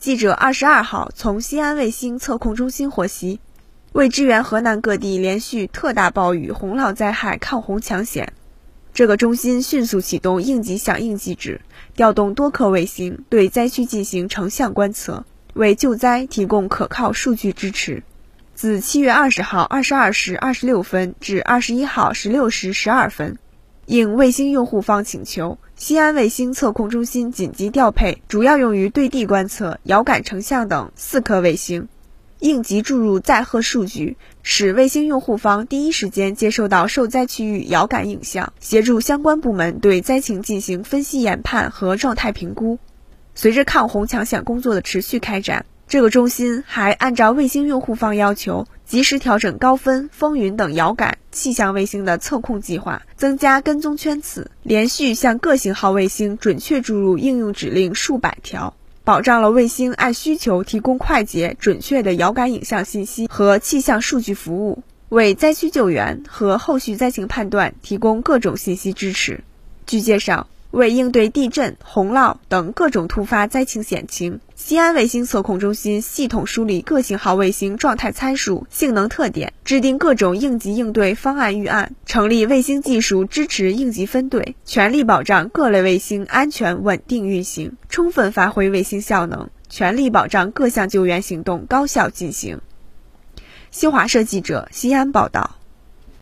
记者二十二号从西安卫星测控中心获悉，为支援河南各地连续特大暴雨洪涝灾害抗洪抢险，这个中心迅速启动应急响应机制，调动多颗卫星对灾区进行成像观测，为救灾提供可靠数据支持。自七月二十号二十二时二十六分至二十一号十六时十二分。应卫星用户方请求，西安卫星测控中心紧急调配主要用于对地观测、遥感成像等四颗卫星，应急注入载荷数据，使卫星用户方第一时间接收到受灾区域遥感影像，协助相关部门对灾情进行分析研判和状态评估。随着抗洪抢险工作的持续开展。这个中心还按照卫星用户方要求，及时调整高分、风云等遥感、气象卫星的测控计划，增加跟踪圈次，连续向各型号卫星准确注入应用指令数百条，保障了卫星按需求提供快捷、准确的遥感影像信息和气象数据服务，为灾区救援和后续灾情判断提供各种信息支持。据介绍。为应对地震、洪涝等各种突发灾情险情，西安卫星测控中心系统梳理各型号卫星状态参数、性能特点，制定各种应急应对方案预案，成立卫星技术支持应急分队，全力保障各类卫星安全稳定运行，充分发挥卫星效能，全力保障各项救援行动高效进行。新华社记者西安报道。